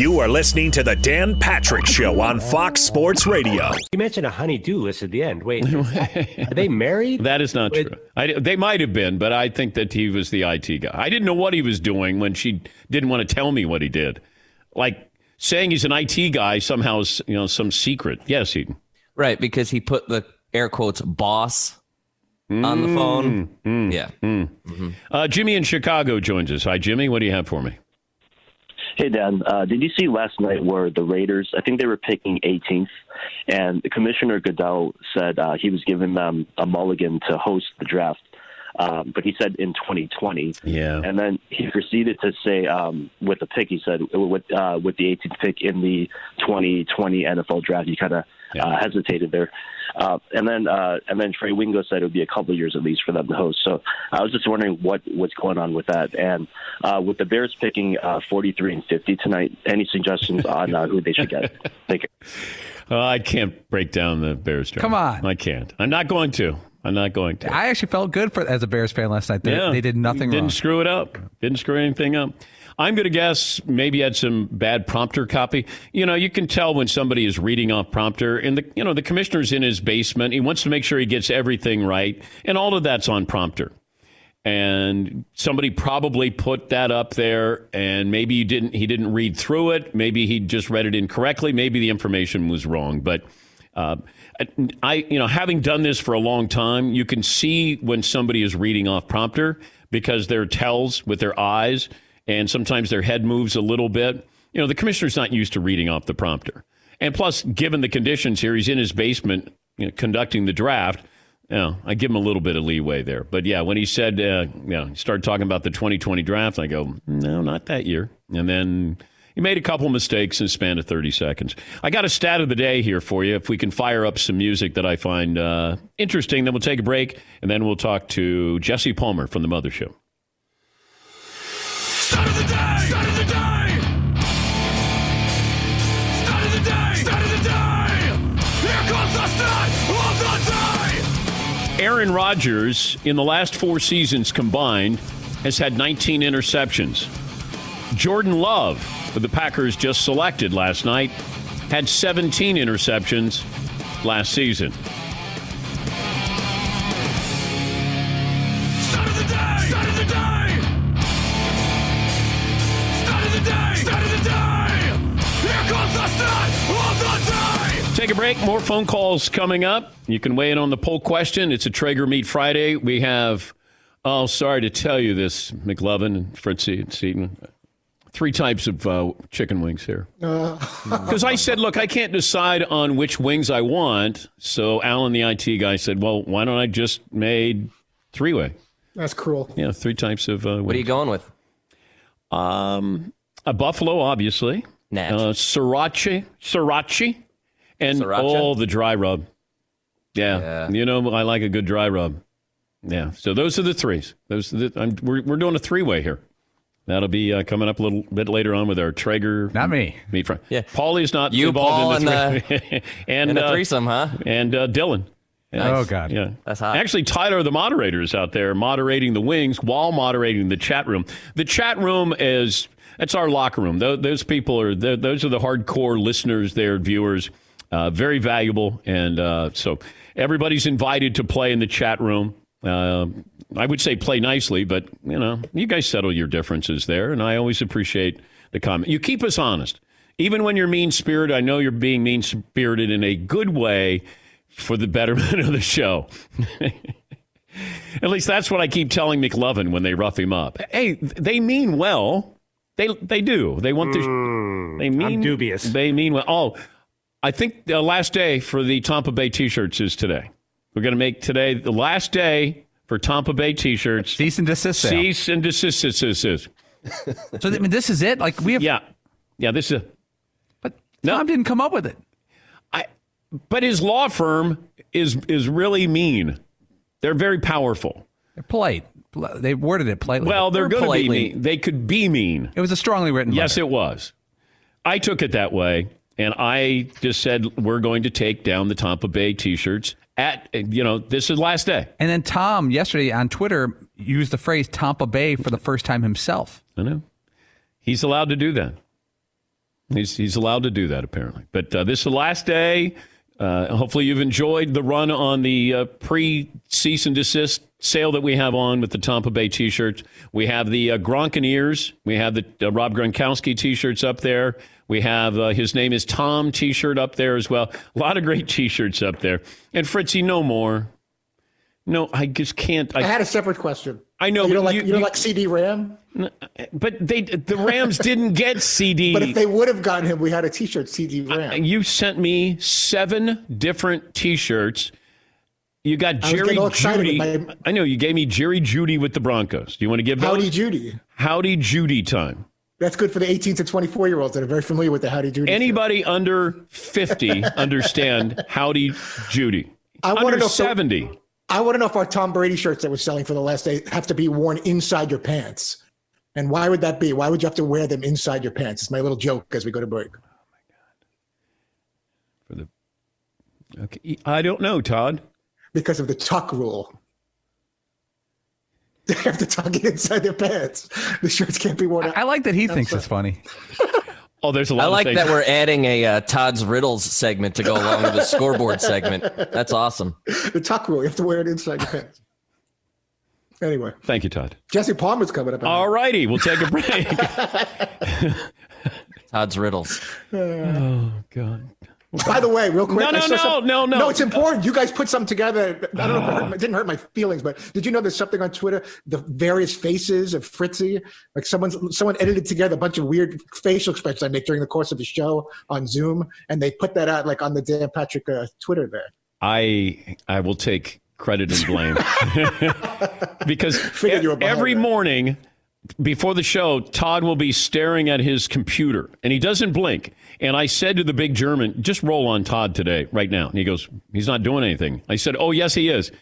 You are listening to the Dan Patrick Show on Fox Sports Radio. You mentioned a honey-do list at the end. Wait, are they married? That is not Wait. true. I, they might have been, but I think that he was the IT guy. I didn't know what he was doing when she didn't want to tell me what he did. Like saying he's an IT guy somehow is you know some secret. Yes, Eden. Right, because he put the air quotes boss on the phone. Mm, mm, yeah. Mm. Mm-hmm. Uh, Jimmy in Chicago joins us. Hi, Jimmy. What do you have for me? Hey, Dan. Uh, did you see last night where the Raiders, I think they were picking 18th, and Commissioner Goodell said uh, he was giving them a mulligan to host the draft, um, but he said in 2020. Yeah. And then he proceeded to say with with the pick, he said with uh, with the 18th pick in the 2020 NFL draft, he kind of uh, hesitated there. Uh, and then uh, and then Trey Wingo said it would be a couple of years at least for them to host. So I was just wondering what what's going on with that. And uh, with the Bears picking uh, 43 and 50 tonight, any suggestions on uh, who they should get? Thank you. Uh, I can't break down the Bears. Draft. Come on. I can't. I'm not going to. I'm not going to. I actually felt good for as a Bears fan last night. They, Yeah. they did nothing Didn't wrong. screw it up. Didn't screw anything up. I'm going to guess maybe had some bad prompter copy. You know, you can tell when somebody is reading off prompter, and the you know the commissioner's in his basement. He wants to make sure he gets everything right, and all of that's on prompter. And somebody probably put that up there, and maybe you didn't. He didn't read through it. Maybe he just read it incorrectly. Maybe the information was wrong, but. Uh, I, you know, having done this for a long time, you can see when somebody is reading off prompter because their tells with their eyes, and sometimes their head moves a little bit. You know, the commissioner's not used to reading off the prompter, and plus, given the conditions here, he's in his basement you know, conducting the draft. You know, I give him a little bit of leeway there, but yeah, when he said, uh, you know, he started talking about the 2020 draft, I go, no, not that year, and then. He made a couple mistakes in the span of 30 seconds. I got a stat of the day here for you. If we can fire up some music that I find uh, interesting, then we'll take a break and then we'll talk to Jesse Palmer from the Mother Aaron Rodgers, in the last four seasons combined, has had 19 interceptions. Jordan Love, who the Packers just selected last night, had 17 interceptions last season. Take a break. More phone calls coming up. You can weigh in on the poll question. It's a Traeger Meat Friday. We have, oh, sorry to tell you this, McLovin and Fritzy and Seton. Three types of uh, chicken wings here. Because I said, look, I can't decide on which wings I want. So Alan, the IT guy, said, well, why don't I just made three way? That's cruel. Yeah, three types of uh, wings. What are you going with? Um, a buffalo, obviously. Natch. Uh, sriracha, sriracha, and Sriracha? oh, the dry rub. Yeah. Yeah. you know, I like a good dry rub. Yeah, so those are the threes. Those are the, I'm, we're we're doing a three way here. That'll be uh, coming up a little bit later on with our Traeger. Not me. meat fry. Yeah. Paulie's not You, involved Paul, in the three. and In a uh, threesome, huh? and uh, Dylan. Yeah. Oh, God. Yeah, That's hot. Actually, Tyler, the moderator, is out there moderating the wings while moderating the chat room. The chat room is that's our locker room. Those, those people are those are the hardcore listeners, there, viewers, uh, very valuable, and uh, so everybody's invited to play in the chat room. Uh, I would say play nicely, but you know, you guys settle your differences there, and I always appreciate the comment. You keep us honest, even when you're mean spirited. I know you're being mean spirited in a good way for the betterment of the show. At least that's what I keep telling McLovin when they rough him up. Hey, they mean well. They they do. They want to. they mean dubious. They mean well. Oh, I think the last day for the Tampa Bay T-shirts is today. We're going to make today the last day for Tampa Bay T-shirts. Cease and desist sale. Cease and desist. desist, desist. So I mean, this is it. Like we have, Yeah, yeah. This is. but No. Tom didn't come up with it. I, but his law firm is is really mean. They're very powerful. They're polite. They worded it politely. Well, they're Or going to be mean. They could be mean. it was a strongly written. Yes, letter. it was. I took it that way, and I just said we're going to take down the Tampa Bay T-shirts at you know this is last day. And then Tom yesterday on Twitter used the phrase Tampa Bay for the first time himself. I know he's allowed to do that. He's he's allowed to do that apparently. But uh, this is the last day. Uh, hopefully, you've enjoyed the run on the uh, pre-cease and desist sale that we have on with the Tampa Bay T-shirts. We have the uh, Gronkaneers. We have the uh, Rob Gronkowski T-shirts up there. We have uh, his name is Tom T-shirt up there as well. A lot of great T-shirts up there. And Fritzy, no more. No, I just can't. I had a separate question. I know, You don't like you- you, don't you- like CD Ram, But they the Rams didn't get CD. but if they would have gotten him, we had a T-shirt CD Ram. And you sent me seven different T-shirts. You got Jerry all Judy. my- I know you gave me Jerry Jeudy with the Broncos. Do you want to give those? Howdy Judy. Howdy Judy time. That's good for the 18 to 24 year olds that are very familiar with the Howdy Judy. Anybody under fifty understand Howdy Judy? I wanna under know if the- seventy. I want to know if our Tom Brady shirts that we're selling for the last day have to be worn inside your pants. And why would that be? Why would you have to wear them inside your pants? It's my little joke as we go to break. Oh my god. For the okay, I don't know, Todd. Because of the tuck rule. They have to tuck it inside their pants. The shirts can't be worn out. I like that he thinks it's funny. Oh, there's a lot. Of I like things. that we're adding a uh, Todd's riddles segment to go along with the scoreboard segment. That's awesome. the tuck rule. You have to wear it inside your pants. Anyway, Thank you, Todd. Jesse Palmer's coming up. All righty, we'll take a break. Todd's riddles. oh God. By the way, real quick. No, I no, saw no, some- no, no. No, it's important. You guys put something together. I don't know if it, hurt, it didn't hurt my feelings, but did you know there's something on Twitter? The various faces of Fritzy. Like someone's someone edited together a bunch of weird facial expressions I make during the course of the show on Zoom, and they put that out like on the Dan Patrick uh, Twitter there. I I will take credit and blame because Figured you were e- every morning before the show, Todd will be staring at his computer and he doesn't blink. And I said to the big German, "Just roll on Todd today, right now." And he goes, "He's not doing anything." I said, "Oh yes, he is."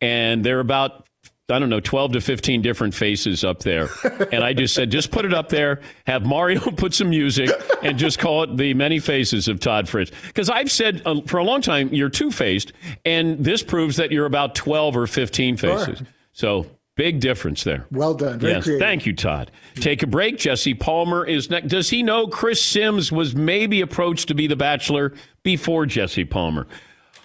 And they're about I don't know, 12 to 15 different faces up there. And I just said, just put it up there, have Mario put some music, and just call it the many faces of Todd Fritz. Because I've said uh, for a long time, you're two faced, and this proves that you're about 12 or 15 faces. So big difference there. Well done. Very yes, creative. thank you, Todd. Take a break. Jesse Palmer is next. Does he know Chris Sims was maybe approached to be the bachelor before Jesse Palmer?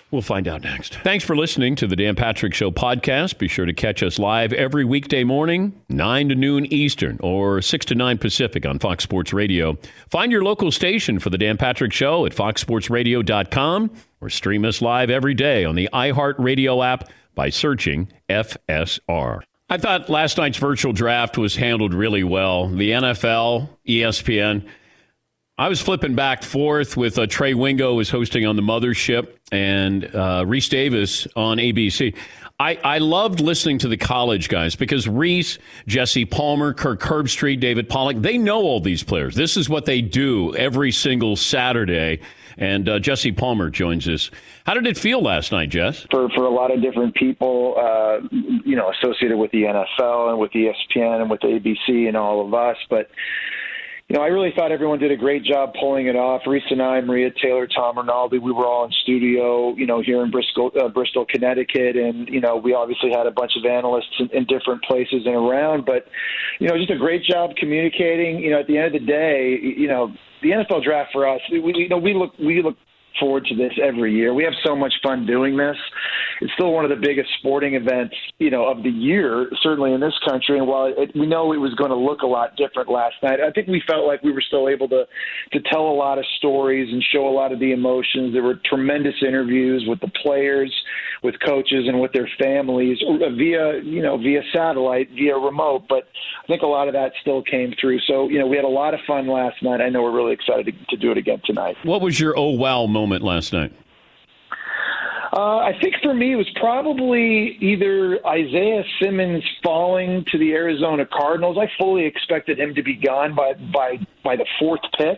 We'll find out next. Thanks for listening to the Dan Patrick Show podcast. Be sure to catch us live every weekday morning, 9 to noon Eastern or 6 to 9 Pacific on Fox Sports Radio. Find your local station for the Dan Patrick Show at foxsportsradio.com or stream us live every day on the iHeartRadio app by searching FSR. I thought last night's virtual draft was handled really well. The NFL, ESPN, I was flipping back forth with uh, Trey Wingo was hosting on the mothership and uh, Rece Davis on ABC. I, I loved listening to the college guys because Rece, Jesse Palmer, Kirk Herbstreit, David Pollack, they know all these players. This is what they do every single Saturday. And uh, Jesse Palmer joins us. How did it feel last night, Jess? for for a lot of different people, uh, you know, associated with the NFL and with ESPN and with ABC and all of us. But you know, I really thought everyone did a great job pulling it off. Rece and I, Maria Taylor, Tom Rinaldi, we were all in studio, you know, here in Bristol, uh, Bristol, Connecticut, and you know, we obviously had a bunch of analysts in, in different places and around. But you know, just a great job communicating. You know, at the end of the day, you know, the NFL draft for us, we, you know, we look we look forward to this every year. We have so much fun doing this. It's still one of the biggest sporting events, you know, of the year, certainly in this country. And while it, we know it was going to look a lot different last night, I think we felt like we were still able to to tell a lot of stories and show a lot of the emotions. There were tremendous interviews with the players, with coaches, and with their families uh, via, you know, via satellite, via remote. But I think a lot of that still came through. So, you know, we had a lot of fun last night. I know we're really excited to, to do it again tonight. What was your oh wow moment last night? Uh, I think for me, it was probably either Isaiah Simmons falling to the Arizona Cardinals. I fully expected him to be gone by by by the fourth pick.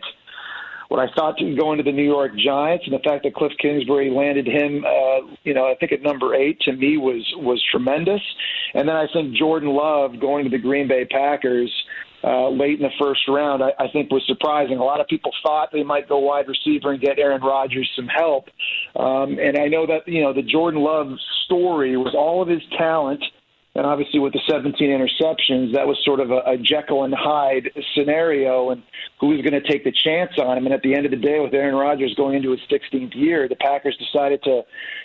What I thought to go into the New York Giants, and the fact that Cliff Kingsbury landed him, uh, you know, I think at number eight to me was was tremendous. And then I think Jordan Love going to the Green Bay Packers uh, late in the first round, I, I think was surprising. A lot of people thought they might go wide receiver and get Aaron Rodgers some help. Um, and I know that, you know, the Jordan Love story was all of his talent And obviously, with the 17 interceptions, that was sort of a, a Jekyll and Hyde scenario, and who was going to take the chance on him. And at the end of the day, with Aaron Rodgers going into his 16th year, the Packers decided to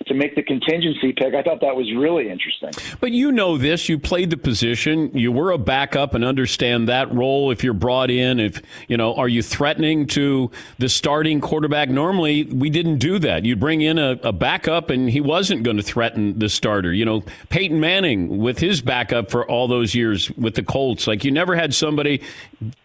to make the contingency pick. I thought that was really interesting. But you know this. You played the position. You were a backup and understand that role. If you're brought in, if you know, are you threatening to the starting quarterback? Normally, we didn't do that. You bring in a, a backup, and he wasn't going to threaten the starter. You know, Peyton Manning with his backup for all those years with the Colts. Like you never had somebody.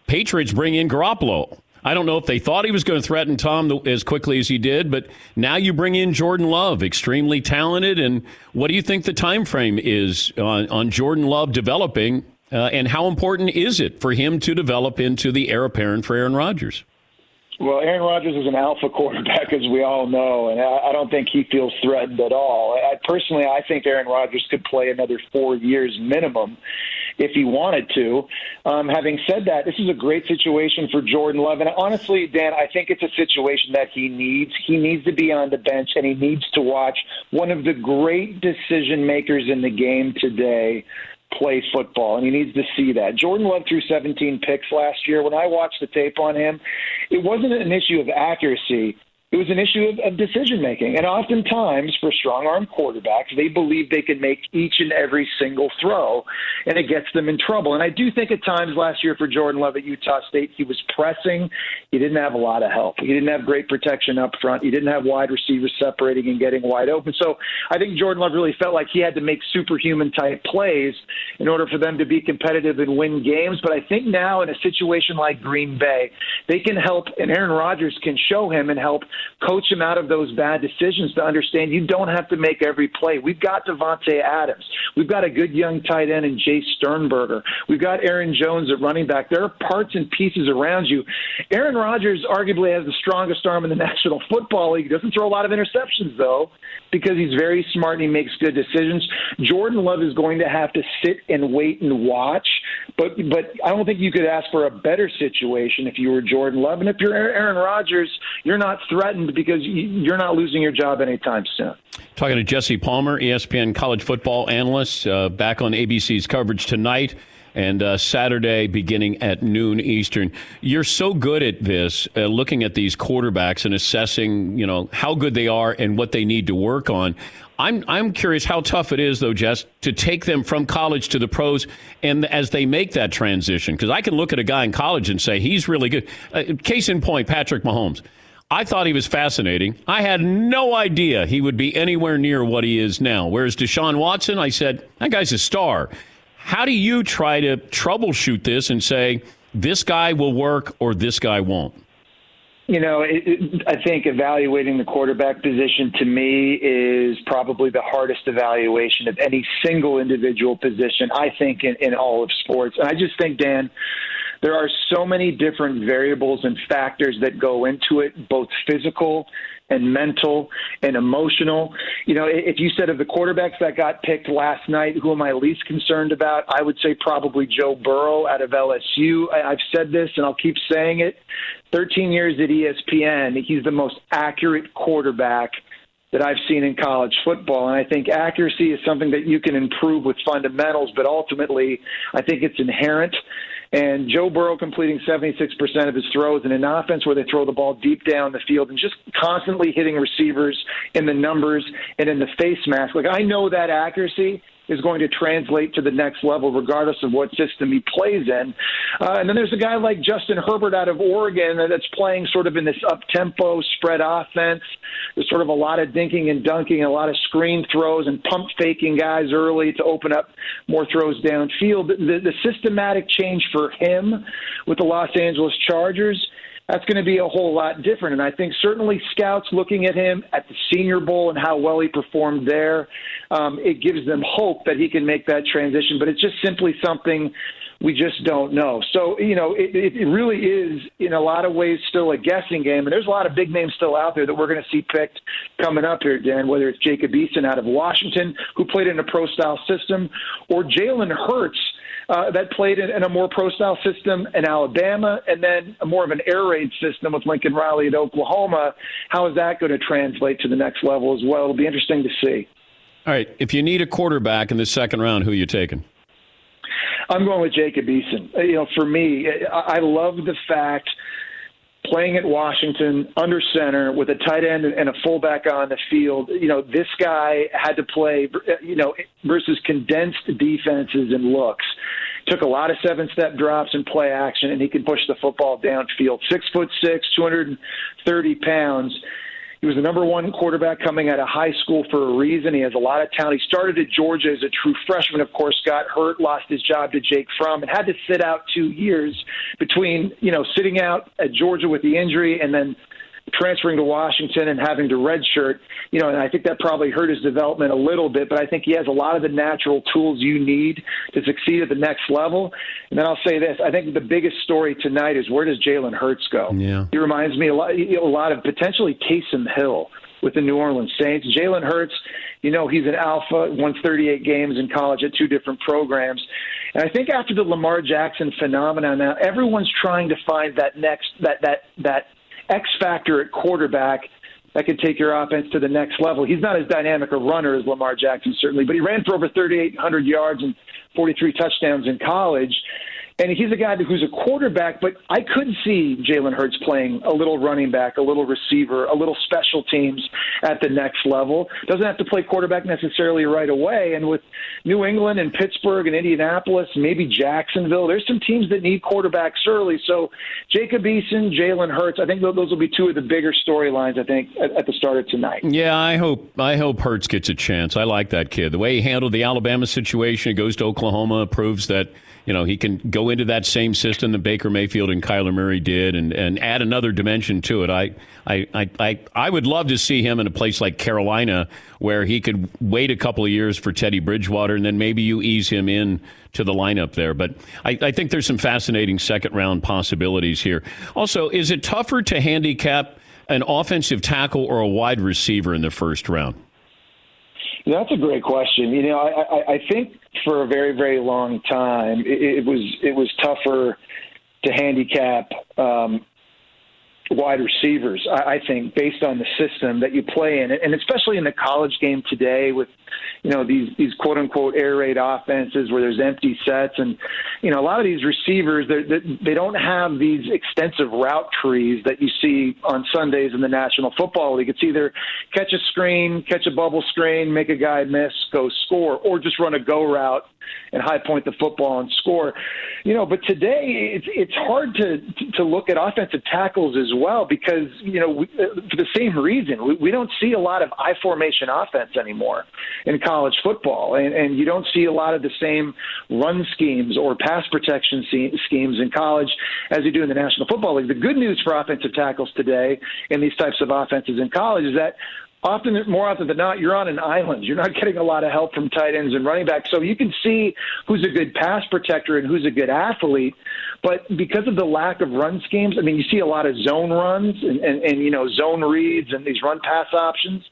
Patriots bring in Garoppolo. I don't know if they thought he was going to threaten Tom as quickly as he did, but now you bring in Jordan Love, extremely talented. And what do you think the time frame is on, on Jordan Love developing, uh, and how important is it for him to develop into the heir apparent for Aaron Rodgers? Well, Aaron Rodgers is an alpha quarterback, as we all know, and I, don't think he feels threatened at all. I, personally, I think Aaron Rodgers could play another four years minimum if he wanted to. Um, having said that, this is a great situation for Jordan Love. And honestly, Dan, I think it's a situation that he needs. He needs to be on the bench and he needs to watch one of the great decision makers in the game today play football, and he needs to see that. Jordan Love threw 17 picks last year. When I watched the tape on him, it wasn't an issue of accuracy. It was an issue of, of decision making. And oftentimes, for strong arm quarterbacks, they believe they can make each and every single throw, and it gets them in trouble. And I do think at times last year for Jordan Love at Utah State, he was pressing. He didn't have a lot of help. He didn't have great protection up front. He didn't have wide receivers separating and getting wide open. So I think Jordan Love really felt like he had to make superhuman type plays in order for them to be competitive and win games. But I think now in a situation like Green Bay, they can help, and Aaron Rodgers can show him and help coach him out of those bad decisions to understand you don't have to make every play. We've got Davante Adams. We've got a good young tight end in Jace Sternberger. We've got Aaron Jones at running back. There are parts and pieces around you. Aaron Rodgers arguably has the strongest arm in the National Football League. He Doesn't throw a lot of interceptions though, because he's very smart and he makes good decisions. Jordan Love is going to have to sit and wait and watch, but but I don't think you could ask for a better situation if you were Jordan Love. And if you're Aaron Rodgers, you're not threatened because you're not losing your job anytime soon. Talking to Jesse Palmer, ESPN college football analyst, uh, back on ABC's coverage tonight and uh, Saturday beginning at noon Eastern. You're so good at this, uh, looking at these quarterbacks and assessing, you know, how good they are and what they need to work on. I'm I'm curious how tough it is though, Jess, to take them from college to the pros, and as they make that transition, because I can look at a guy in college and say he's really good. Uh, case in point, Patrick Mahomes. I thought he was fascinating. I had no idea he would be anywhere near what he is now. Whereas Deshaun Watson, I said, that guy's a star. How do you try to troubleshoot this and say, this guy will work or this guy won't? You know, it, it, I think evaluating the quarterback position to me is probably the hardest evaluation of any single individual position, I think, in, in all of sports. And I just think, Dan, there are so many different variables and factors that go into it, both physical and mental and emotional. You know, if you said of the quarterbacks that got picked last night, who am I least concerned about? I would say probably Joe Burrow out of LSU. I've said this and I'll keep saying it. 13 years at ESPN, he's the most accurate quarterback that I've seen in college football. And I think accuracy is something that you can improve with fundamentals, but ultimately, I think it's inherent. And Joe Burrow completing 76% of his throws in an offense where they throw the ball deep down the field and just constantly hitting receivers in the numbers and in the face mask. Like, I know that accuracy is going to translate to the next level, regardless of what system he plays in. Uh, and then there's a guy like Justin Herbert out of Oregon that's playing sort of in this up tempo spread offense. There's sort of a lot of dinking and dunking, a lot of screen throws and pump faking guys early to open up more throws downfield. The, the systematic change for him with the Los Angeles Chargers that's going to be a whole lot different. And I think certainly scouts looking at him at the Senior Bowl and how well he performed there, um, it gives them hope that he can make that transition. But it's just simply something we just don't know. So, you know, it, it really is in a lot of ways still a guessing game. And there's a lot of big names still out there that we're going to see picked coming up here, Dan, whether it's Jacob Eason out of Washington, who played in a pro style system, or Jalen Hurts uh, that played in, in, a more pro style system in Alabama and then more of an air raid system with Lincoln Riley at Oklahoma. How is that going to translate to the next level as well? It'll be interesting to see. All right. If you need a quarterback in the second round, who are you taking? I'm going with Jacob Eason. Uh, You know, for me, I love the fact playing at Washington under center with a tight end and a fullback on the field. You know, this guy had to play, uh, you know, versus condensed defenses and looks. Took a lot of seven step drops and play action, and he can push the football downfield. Six foot six, 230 pounds. He was the number one quarterback coming out of high school for a reason. He has a lot of talent. He started at Georgia as a true freshman, of course, got hurt, lost his job to Jake Fromm, and had to sit out two years between, you know, sitting out at Georgia with the injury and then transferring to Washington and having to redshirt, you know, and I think that probably hurt his development a little bit, but I think he has a lot of the natural tools you need to succeed at the next level. And then I'll say this, I think the biggest story tonight is where does Jalen Hurts go? Yeah. He reminds me a lot, a lot of potentially Taysom Hill with the New Orleans Saints. Jalen Hurts, you know, he's an alpha, won 38 games in college at two different programs. And I think after the Lamar Jackson phenomenon now, everyone's trying to find that next that that that X factor at quarterback that could take your offense to the next level. He's not as dynamic a runner as Lamar Jackson, certainly, but he ran for over 3,800 yards and 43 touchdowns in college. And he's a guy who's a quarterback, but I could see Jalen Hurts playing a little running back, a little receiver, a little special teams at the next level. Doesn't have to play quarterback necessarily right away. And with New England and Pittsburgh and Indianapolis, maybe Jacksonville, there's some teams that need quarterbacks early. So Jacob Eason, Jalen Hurts, I think those will be two of the bigger storylines, I think, at, at the start of tonight. Yeah, I hope I hope Hurts gets a chance. I like that kid. The way he handled the Alabama situation, he goes to Oklahoma, proves that you know he can go into that same system that Baker Mayfield and Kyler Murray did, and, and add another dimension to it. I, I I I I would love to see him in a place like Carolina where he could wait a couple of years for Teddy Bridgewater, and then maybe you ease him in to the lineup there. But I, I think there's some fascinating second round possibilities here. Also, is it tougher to handicap an offensive tackle or a wide receiver in the first round? That's a great question. You know, I, I, I think for a very, very long time, it, it was it was tougher to handicap um, wide receivers. I, I think based on the system that you play in, and especially in the college game today, with you know these these quote unquote air raid offenses where there's empty sets, and you know a lot of these receivers they they don't have these extensive route trees that you see on Sundays in the National Football League. It's either catch a screen, catch a bubble screen, make a guy miss, go score, or just run a go route and high point the football and score. You know, but today it's it's hard to to look at offensive tackles as well because you know we, for the same reason we, we don't see a lot of I formation offense anymore in college football, and, and you don't see a lot of the same run schemes or pass protection schemes in college as you do in the National Football League. The good news for offensive tackles today in these types of offenses in college is that often more often than not you're on an island. You're not getting a lot of help from tight ends and running backs. So you can see who's a good pass protector and who's a good athlete. But because of the lack of run schemes i mean you see a lot of zone runs and, and, and you know zone reads and these run pass options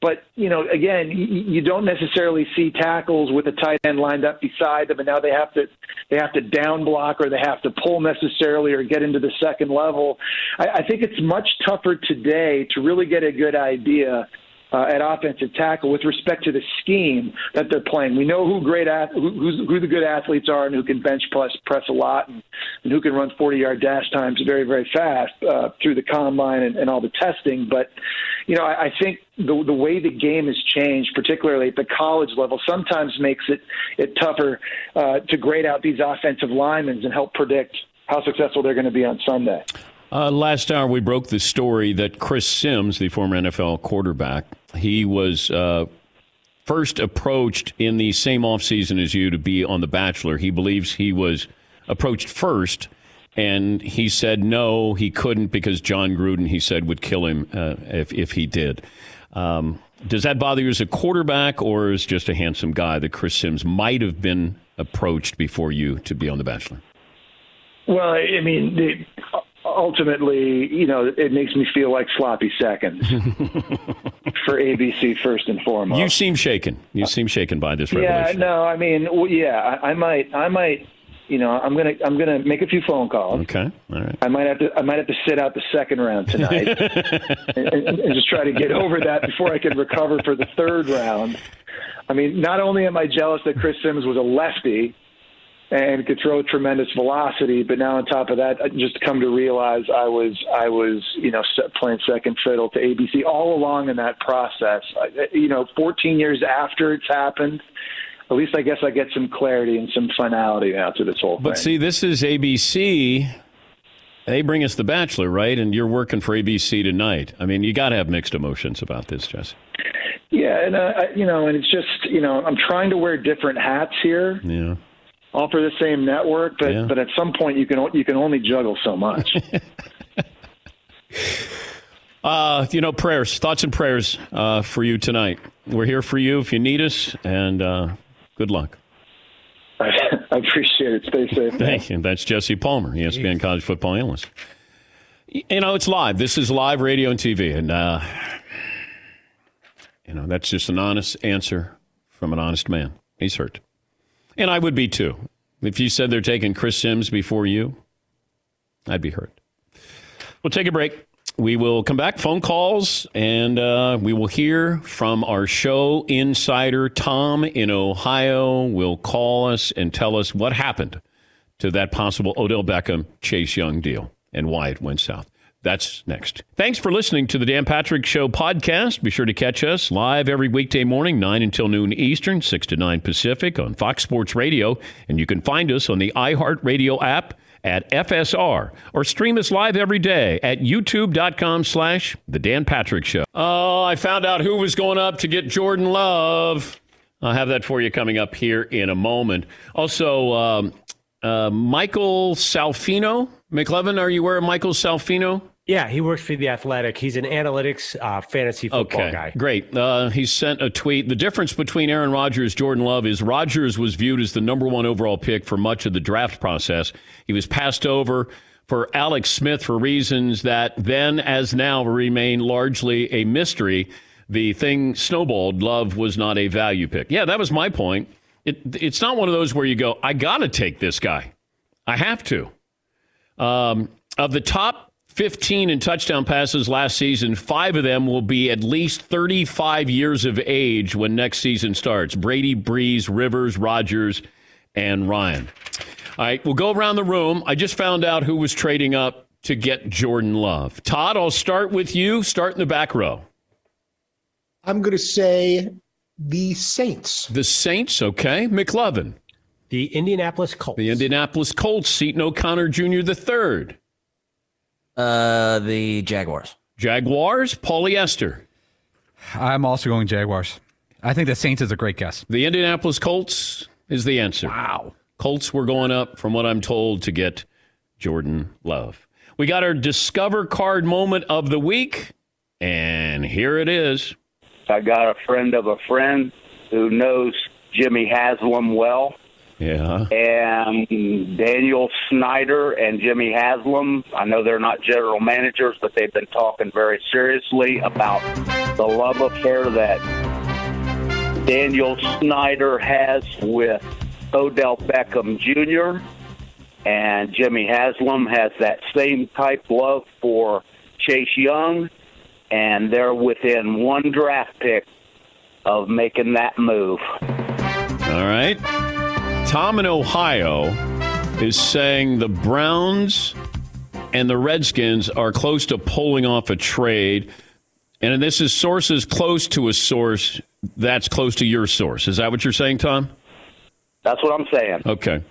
but you know, again, you, don't necessarily see tackles with a tight end lined up beside them, and now they have to they have to down block or they have to pull necessarily or get into the second level. I, I think it's much tougher today to really get a good idea uh, at offensive tackle with respect to the scheme that they're playing. We know who great ath- who, who the good athletes are and who can bench press press a lot and, and who can run 40 yard dash times very very fast uh, through the combine and, and all the testing. But you know, I, I think the the way the game has changed, particularly at the college level, sometimes makes it it tougher uh, to grade out these offensive linemen and help predict how successful they're going to be on Sunday. Uh, last hour, we broke the story that Chris Sims, the former NFL quarterback, he was uh, first approached in the same offseason as you to be on The Bachelor. He believes he was approached first, and he said no, he couldn't because Jon Gruden, he said, would kill him uh, if, if he did. Um, does that bother you as a quarterback or as just a handsome guy that Chris Sims might have been approached before you to be on The Bachelor? Well, I mean, the, ultimately, you know, it makes me feel like sloppy seconds for ABC first and foremost. You seem shaken. You seem shaken by this yeah, revelation. no, I mean, well, yeah, I, I might, I might, you know, I'm gonna, I'm gonna make a few phone calls. Okay, all right. I might have to, I might have to sit out the second round tonight and, and, and just try to get over that before I can recover for the third round. I mean, not only am I jealous that Chris Sims was a lefty and could throw tremendous velocity, but now on top of that, I just come to realize I was I was you know playing second fiddle to ABC all along in that process. You know, 14 years after it's happened, at least I guess I get some clarity and some finality now to this whole But thing. But see, this is ABC. They bring us The Bachelor, right? And you're working for ABC tonight. I mean, you got to have mixed emotions about this, Jesse. Yeah, and uh, you know, and it's just you know, I'm trying to wear different hats here, Yeah. All for the same network, but Yeah. but at some point you can you can only juggle so much. Uh, you know, prayers, thoughts and prayers uh, for you tonight. We're here for you if you need us, and uh, good luck. I, I appreciate it. Stay safe. man. Thank you. That's Jesse Palmer, ESPN college football analyst. You know, it's live. This is live radio and TV, and uh, you know that's just an honest answer from an honest man. He's hurt, and I would be too. If you said they're taking Chris Sims before you, I'd be hurt. We'll take a break. We will come back, phone calls, and uh, we will hear from our show insider, Tom in Ohio, will call us and tell us what happened to that possible Odell Beckham Chase Young deal and why it went south. That's next. Thanks for listening to the Dan Patrick Show podcast. Be sure to catch us live every weekday morning, 9 until noon Eastern, 6 to 9 Pacific on Fox Sports Radio. And you can find us on the iHeartRadio app at FSR or stream us live every day at youtube.com slash The Dan Patrick Show. Oh, I found out who was going up to get Jordan Love. I'll have that for you coming up here in a moment. Also, um, uh, Michael Salfino. McLovin, are you aware of Michael Salfino? Yeah, he works for the Athletic. He's an analytics uh, fantasy football Okay, guy. great. Uh, he sent a tweet. The difference between Aaron Rodgers Jordan Love is Rodgers was viewed as the number one overall pick for much of the draft process. He was passed over for Alex Smith for reasons that then, as now, remain largely a mystery. The thing snowballed. Love was not a value pick. Yeah, that was my point. It, it's not one of those where you go, I got to take this guy. I have to. Um, of the top 15 in touchdown passes last season, five of them will be at least 35 years of age when next season starts. Brady, Brees, Rivers, Rodgers, and Ryan. All right, we'll go around the room. I just found out who was trading up to get Jordan Love. Todd, I'll start with you. Start in the back row. I'm going to say the Saints. The Saints, okay. McLovin. The Indianapolis Colts. The Indianapolis Colts, Seton O'Connor Jr. the third. Uh, the Jaguars. Jaguars, polyester. I'm also going Jaguars. I think the Saints is a great guess. The Indianapolis Colts is the answer. Wow. Colts were going up, from what I'm told, to get Jordan Love. We got our Discover Card moment of the week, and here it is. I got a friend of a friend who knows Jimmy Haslam well. Yeah. And Daniel Snyder and Jimmy Haslam, I know they're not general managers, but they've been talking very seriously about the love affair that Daniel Snyder has with Odell Beckham Jr. And Jimmy Haslam has that same type love for Chase Young. And they're within one draft pick of making that move. All right. Tom in Ohio is saying the Browns and the Redskins are close to pulling off a trade. And this is sources close to a source that's close to your source. Is that what you're saying, Tom? That's what I'm saying. Okay.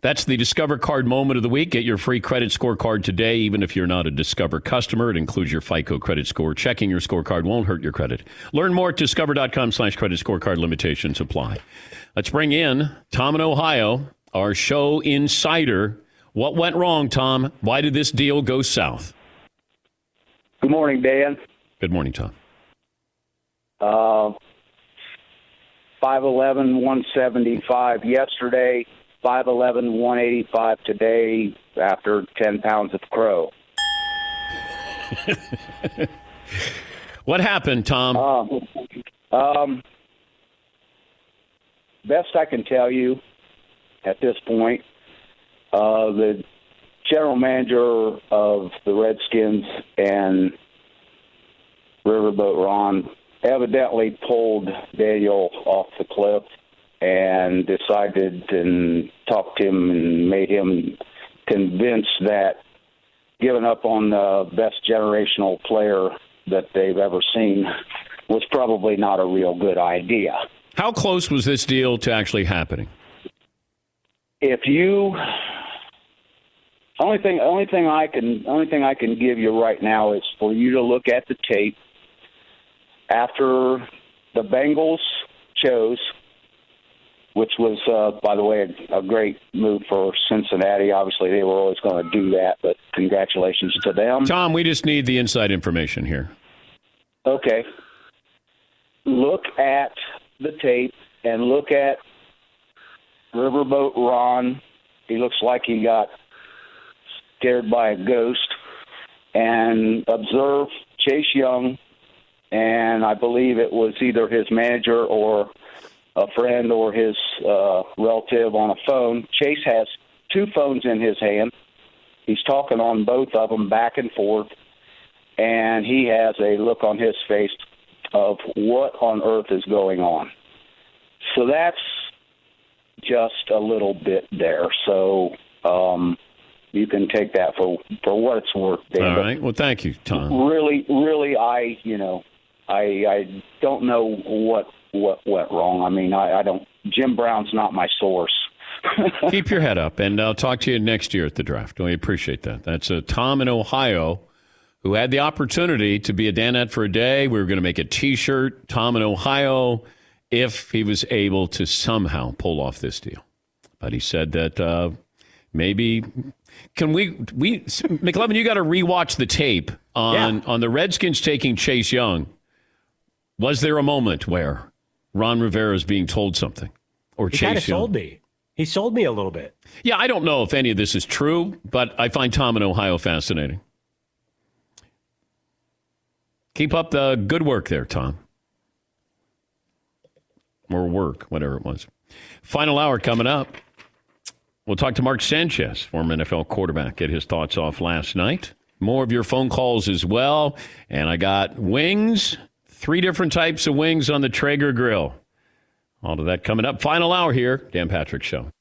That's the Discover Card moment of the week. Get your free credit scorecard today, even if you're not a Discover customer. It includes your FICO credit score. Checking your scorecard won't hurt your credit. Learn more at discover.com slash credit scorecard limitations apply. Let's bring in Tom in Ohio, our show insider. What went wrong, Tom? Why did this deal go south? Good morning, Dan. Good morning, Tom. Uh, 5'11, 175 yesterday, 5'11, 185 today after 10 pounds of crow. What happened, Tom? Um, um, best I can tell you at this point, uh, the general manager of the Redskins and Riverboat Ron evidently pulled Daniel off the cliff and decided and talked to him and made him convinced that giving up on the best generational player that they've ever seen was probably not a real good idea. How close was this deal to actually happening? If you only thing only thing I can only thing I can give you right now is for you to look at the tape after the Bengals chose which was, uh, by the way, a, a great move for Cincinnati. Obviously, they were always going to do that, but congratulations to them. Tom, we just need the inside information here. Okay. Look at the tape and look at Riverboat Ron. He looks like he got scared by a ghost. And observe Chase Young, and I believe it was either his manager or a friend or his uh, relative on a phone. Chase has two phones in his hand. He's talking on both of them back and forth, and he has a look on his face of what on earth is going on. So that's just a little bit there. So um, you can take that for for what it's worth. Dan. All right. Well, thank you, Tom. Really, really, I you know, I I don't know what what went wrong. I mean, I, I don't. Jim Brown's not my source. Keep your head up, and I'll talk to you next year at the draft. We appreciate that. That's a Tom in Ohio who had the opportunity to be a Danette for a day. We were going to make a T-shirt, Tom in Ohio, if he was able to somehow pull off this deal. But he said that uh, maybe can we we McLovin, you got to rewatch the tape on Yeah. on the Redskins taking Chase Young. Was there a moment where Ron Rivera is being told something or He kind Chase Young? sold me. He sold me a little bit. Yeah, I don't know if any of this is true, but I find Tom in Ohio fascinating. Keep up the good work there, Tom. Or work, whatever it was. Final hour coming up. We'll talk to Mark Sanchez, former NFL quarterback, get his thoughts off last night. More of your phone calls as well. And I got wings, three different types of wings on the Traeger grill. All of that coming up. Final hour here, Dan Patrick Show.